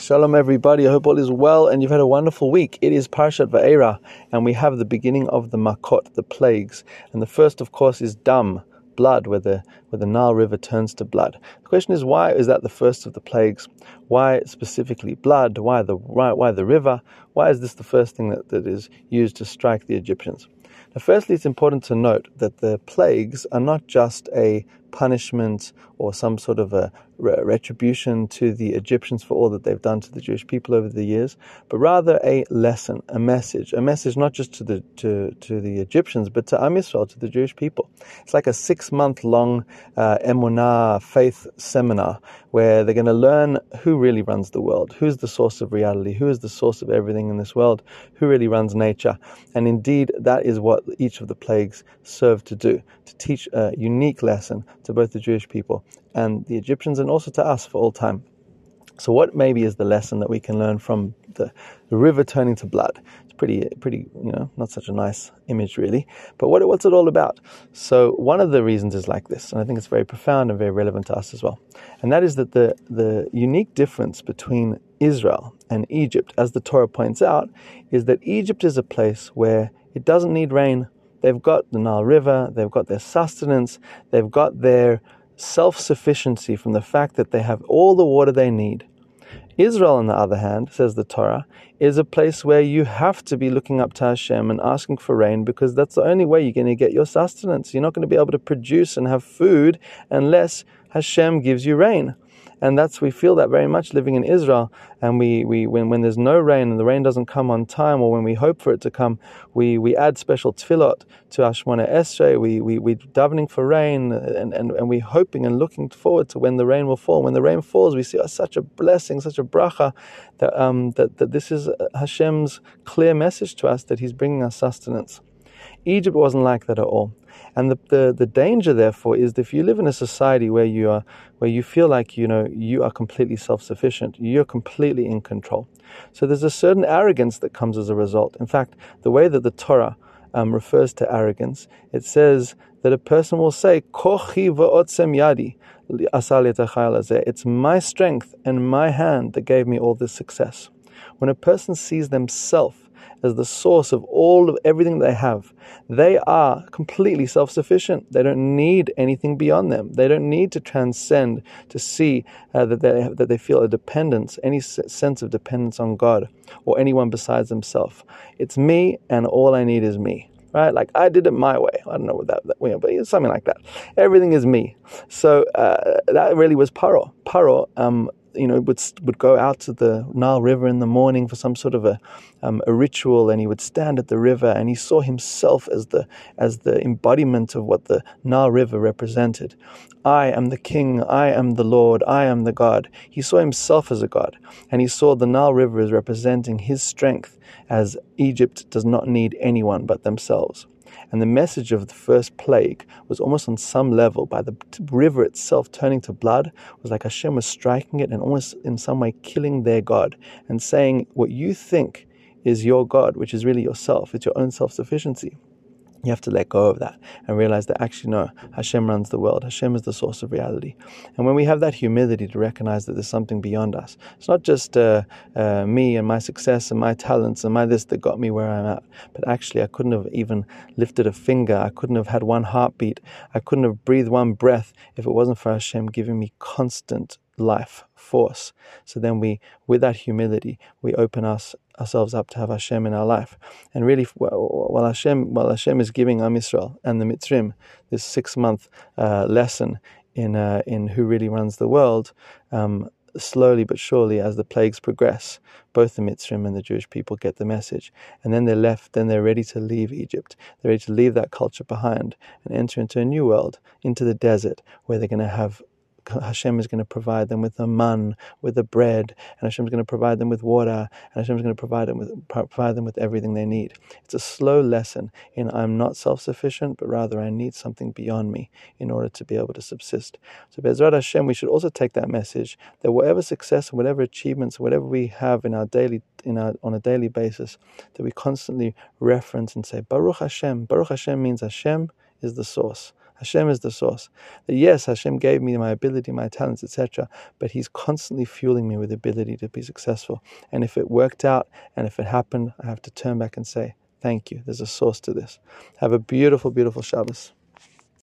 Shalom, everybody. I hope all is well and you've had a wonderful week. It is Parshat Va'era, and we have the beginning of the Makot, the plagues. And the first, of course, is Dam, blood, where the, where the Nile River turns to blood. The question is, why is that the first of the plagues? Why specifically blood? Why the, why, why the river? Why is this the first thing that, that is used to strike the Egyptians? Now, firstly, it's important to note that the plagues are not just a punishment or some sort of a retribution to the Egyptians for all that they've done to the Jewish people over the years, but rather a lesson, a message, a message not just to the to, to the Egyptians, but to Am Yisrael, to the Jewish people. It's like a six month long uh, emunah faith seminar where they're going to learn who really runs the world, who's the source of reality, who is the source of everything in this world, who really runs nature, and indeed that is what each of the plagues serve to do, to teach a unique lesson to both the Jewish people and the Egyptians and also to us for all time. So, what maybe is the lesson that we can learn from the, the river turning to blood? It's pretty, pretty, you know, not such a nice image really. But what, what's it all about? So, one of the reasons is like this, and I think it's very profound and very relevant to us as well. And that is that the, the unique difference between Israel and Egypt, as the Torah points out, is that Egypt is a place where it doesn't need rain. They've got the Nile River, they've got their sustenance, they've got their self sufficiency from the fact that they have all the water they need. Israel, on the other hand, says the Torah, is a place where you have to be looking up to Hashem and asking for rain because that's the only way you're going to get your sustenance. You're not going to be able to produce and have food unless Hashem gives you rain and that's we feel that very much living in Israel. And we, we when, when there's no rain and the rain doesn't come on time, or when we hope for it to come, we, we add special tefillot to Ashmona Esrei. We we we davening for rain, and, and and we hoping and looking forward to when the rain will fall. When the rain falls, we see oh, such a blessing, such a bracha that um that that this is Hashem's clear message to us that He's bringing us sustenance. Egypt wasn't like that at all. And the, the, the danger, therefore, is that if you live in a society where you are, where you feel like you know you are completely self-sufficient, you're completely in control. So there's a certain arrogance that comes as a result. In fact, the way that the Torah um, refers to arrogance, it says that a person will say, "Kochi yadi." It's my strength and my hand that gave me all this success. When a person sees themselves as the source of all of everything they have. They are completely self sufficient. They don't need anything beyond them. They don't need to transcend to see uh, that, they, that they feel a dependence, any sense of dependence on God or anyone besides themselves. It's me, and all I need is me right? Like I did it my way. I don't know what that, that you know, but something like that. Everything is me. So uh, that really was Paro. Paro um, you know, would would go out to the Nile River in the morning for some sort of a um, a ritual, and he would stand at the river, and he saw himself as the as the embodiment of what the Nile River represented. I am the king, I am the Lord, I am the God. He saw himself as a God, and he saw the Nile River as representing his strength, as Egypt does not need anyone but themselves. And the message of the first plague was almost on some level by the river itself turning to blood, was like Hashem was striking it and almost in some way killing their God and saying, What you think is your God, which is really yourself, it's your own self sufficiency. You have to let go of that and realize that actually, no, Hashem runs the world. Hashem is the source of reality. And when we have that humility to recognize that there's something beyond us, it's not just uh, uh, me and my success and my talents and my this that got me where I'm at, but actually, I couldn't have even lifted a finger. I couldn't have had one heartbeat. I couldn't have breathed one breath if it wasn't for Hashem giving me constant life force. So then we, with that humility, we open us ourselves up to have Hashem in our life. And really, while Hashem, while Hashem is giving Am Yisrael and the Mitzrim this six month uh, lesson in uh, in who really runs the world. Um, slowly but surely, as the plagues progress, both the Mitzrim and the Jewish people get the message. And then they're left, then they're ready to leave Egypt. They're ready to leave that culture behind and enter into a new world, into the desert, where they're going to have Hashem is going to provide them with the man, with the bread, and Hashem is going to provide them with water, and Hashem is going to provide them with provide them with everything they need. It's a slow lesson in I'm not self-sufficient, but rather I need something beyond me in order to be able to subsist. So Bezrat Hashem, we should also take that message that whatever success, whatever achievements, whatever we have in our daily in our on a daily basis, that we constantly reference and say Baruch Hashem. Baruch Hashem means Hashem is the source. Hashem is the source. That yes, Hashem gave me my ability, my talents, etc., but He's constantly fueling me with the ability to be successful. And if it worked out and if it happened, I have to turn back and say, Thank you. There's a source to this. Have a beautiful, beautiful Shabbos.